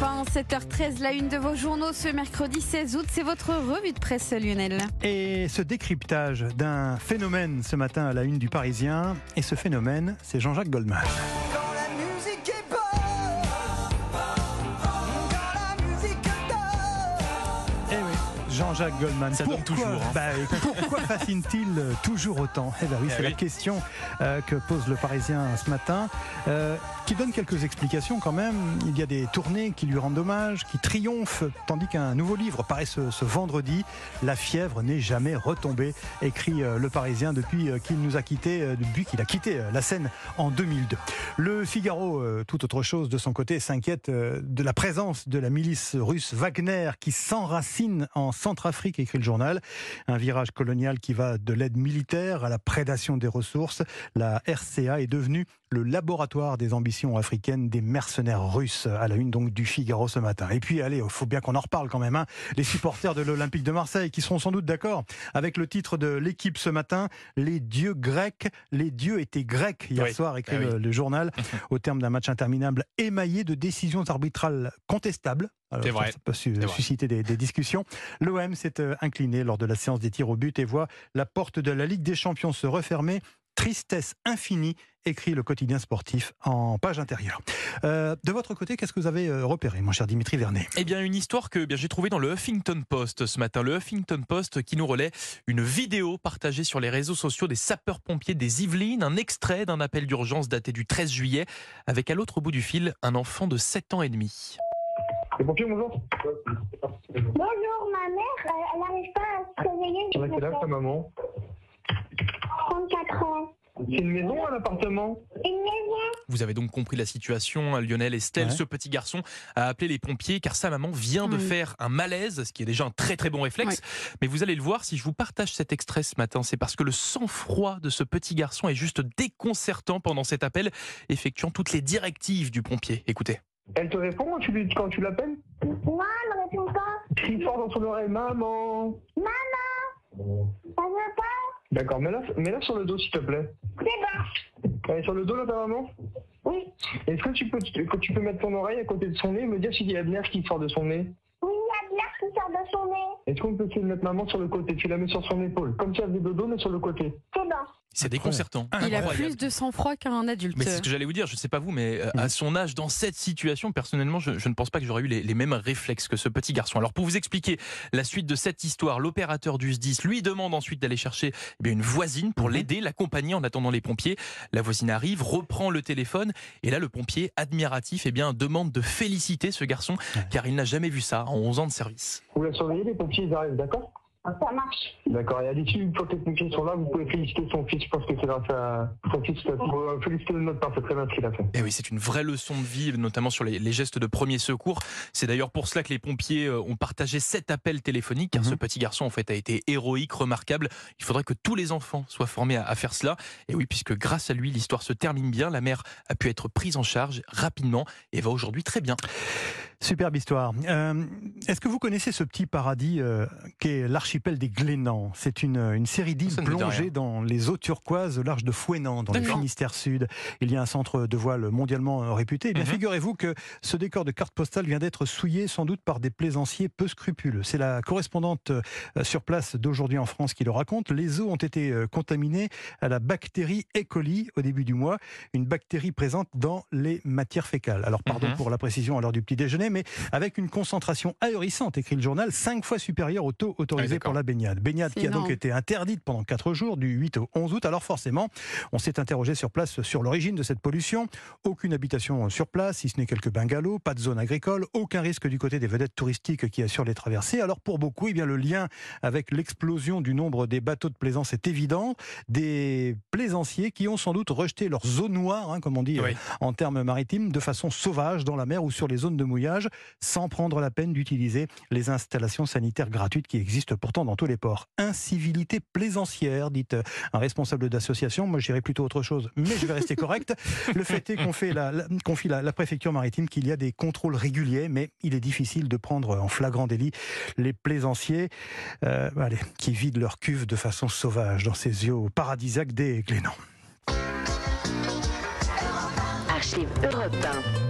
Europe 1, 7h13, la une de vos journaux ce mercredi 16 août, c'est votre revue de presse Lionel. Et ce décryptage d'un phénomène ce matin à la une du Parisien, et ce phénomène, c'est Jean-Jacques Goldman. Eh Jean-Jacques Goldman. Ça donne toujours, hein. bah, pourquoi fascine-t-il toujours autant Eh ben oui, Eh c'est la oui. question euh, que pose le Parisien ce matin, euh, qui donne quelques explications quand même. Il y a des tournées qui lui rendent hommage, qui triomphent, tandis qu'un nouveau livre paraît ce, ce vendredi. La fièvre n'est jamais retombée, écrit euh, le Parisien depuis qu'il nous a quitté, depuis qu'il a quitté la scène en 2002. Le Figaro, tout autre chose de son côté, s'inquiète de la présence de la milice russe Wagner qui s'enracine en Centrafrique, écrit le journal. Un virage colonial qui va de l'aide militaire à la prédation des ressources. La RCA est devenue le laboratoire des ambitions africaines des mercenaires russes, à la une donc du Figaro ce matin. Et puis, allez, il faut bien qu'on en reparle quand même. hein. Les supporters de l'Olympique de Marseille qui seront sans doute d'accord avec le titre de l'équipe ce matin, Les dieux grecs. Les dieux étaient grecs hier Oui. soir, écrit Ah oui. le, le journal, au terme d'un match interminable émaillé de décisions arbitrales contestables. C'est vrai. Ça peut vrai. susciter des, des discussions. L'OM s'est euh, incliné lors de la séance des tirs au but et voit la porte de la Ligue des Champions se refermer. Tristesse infinie, écrit le quotidien sportif en page intérieure. Euh, de votre côté, qu'est-ce que vous avez euh, repéré, mon cher Dimitri Vernet? Eh bien, une histoire que eh j'ai trouvée dans le Huffington Post ce matin. Le Huffington Post qui nous relaie une vidéo partagée sur les réseaux sociaux des sapeurs-pompiers des Yvelines, un extrait d'un appel d'urgence daté du 13 juillet, avec à l'autre bout du fil un enfant de 7 ans et demi. Les pompiers, bonjour. Bonjour, ma mère, euh, elle n'arrive pas à se réveiller. Tu as quel âge ta maman 34 ans. C'est une maison, un appartement Une maison Vous avez donc compris la situation, hein, Lionel Estelle. Ouais. Ce petit garçon a appelé les pompiers car sa maman vient de faire un malaise, ce qui est déjà un très très bon réflexe. Mais vous allez le voir, si je vous partage cet extrait ce matin, c'est parce que le sang-froid de ce petit garçon est juste déconcertant pendant cet appel, effectuant toutes les directives du pompier. Écoutez. Elle te répond quand tu, lui- quand tu l'appelles Non, elle ne répond pas. Crie fort dans son oreille, maman Ça veut pas? D'accord, mets-la mets-la sur le dos s'il te plaît. C'est bon. Elle est sur le dos là ta maman? Oui. Est-ce que tu peux, que tu peux mettre ton oreille à côté de son nez et me dire s'il y a de l'air qui sort de son nez? Oui, il y a de l'air qui sort de son nez. Est-ce qu'on peut essayer de mettre maman sur le côté? Tu la mets sur son épaule, comme si elle faisait dodo mais sur le côté. C'est bon. C'est déconcertant. Il a plus de sang-froid qu'un adulte. Mais c'est ce que j'allais vous dire, je ne sais pas vous, mais euh, à son âge, dans cette situation, personnellement, je, je ne pense pas que j'aurais eu les, les mêmes réflexes que ce petit garçon. Alors pour vous expliquer la suite de cette histoire, l'opérateur du SDIS lui demande ensuite d'aller chercher eh bien, une voisine pour l'aider, l'accompagner en attendant les pompiers. La voisine arrive, reprend le téléphone, et là le pompier, admiratif, eh bien, demande de féliciter ce garçon, car il n'a jamais vu ça en 11 ans de service. Vous la surveillez, les pompiers ils arrivent, d'accord? Ça marche. D'accord, et à l'issue, une fois que les pompiers sont là, vous pouvez féliciter son fils, je pense que c'est grâce à son fils, faut euh, féliciter notre part, c'est très bien ce qu'il a fait. Et oui, c'est une vraie leçon de vie, notamment sur les, les gestes de premier secours. C'est d'ailleurs pour cela que les pompiers euh, ont partagé cet appel téléphonique, car Mhm. ce petit garçon, en fait, a été héroïque, remarquable. Il faudrait que tous les enfants soient formés à, à faire cela. Et oui, puisque grâce à lui, l'histoire se termine bien. La mère a pu être prise en charge rapidement et va aujourd'hui très bien. Superbe histoire. Euh, Est-ce que vous connaissez ce petit paradis euh, qu'est l'archipel des Glénans? C'est une, une série d'îles plongées dans les eaux turquoises au large de Fouenan, dans le. Finistère Sud. Il y a un centre de voile mondialement euh, réputé. Eh bien, Mhm. figurez-vous que ce décor de carte postale vient d'être souillé sans doute par des plaisanciers peu scrupuleux. C'est la correspondante euh, sur place d'aujourd'hui en France qui le raconte. Les eaux ont été euh, contaminées à la bactérie E. coli au début du mois, une bactérie présente dans les matières fécales. Alors pardon Mhm. pour la précision à l'heure du petit déjeuner, mais avec une concentration ahurissante, écrit le journal, cinq fois supérieure au taux Ah autorisé d'accord. pour la baignade. Baignade qui a donc été interdite pendant quatre jours, du 8 au 11 août. Alors forcément, on s'est interrogé sur place sur l'origine de cette pollution. Aucune habitation sur place, si ce n'est quelques bungalows, pas de zone agricole, aucun risque du côté des vedettes touristiques qui assurent les traversées. Alors pour beaucoup, eh bien, le lien avec l'explosion du nombre des bateaux de plaisance est évident. Des plaisanciers qui ont sans doute rejeté leurs eaux noires, hein, comme on dit Oui. euh, en termes maritimes, de façon sauvage dans la mer ou sur les zones de mouillage, sans prendre la peine d'utiliser les installations sanitaires gratuites qui existent pourtant dans tous les ports. Incivilité plaisancière, dit euh, un responsable d'association. Moi, j'irais plutôt autre chose, mais je vais rester correct. Le fait est qu'on fait la, la- confie la, la préfecture maritime qu'il y a des contrôles réguliers, mais il est difficile de prendre en flagrant délit les plaisanciers euh, allez, qui vident leur cuve de façon sauvage dans ces eaux paradisiaques des Glénans. Archive Europe 1.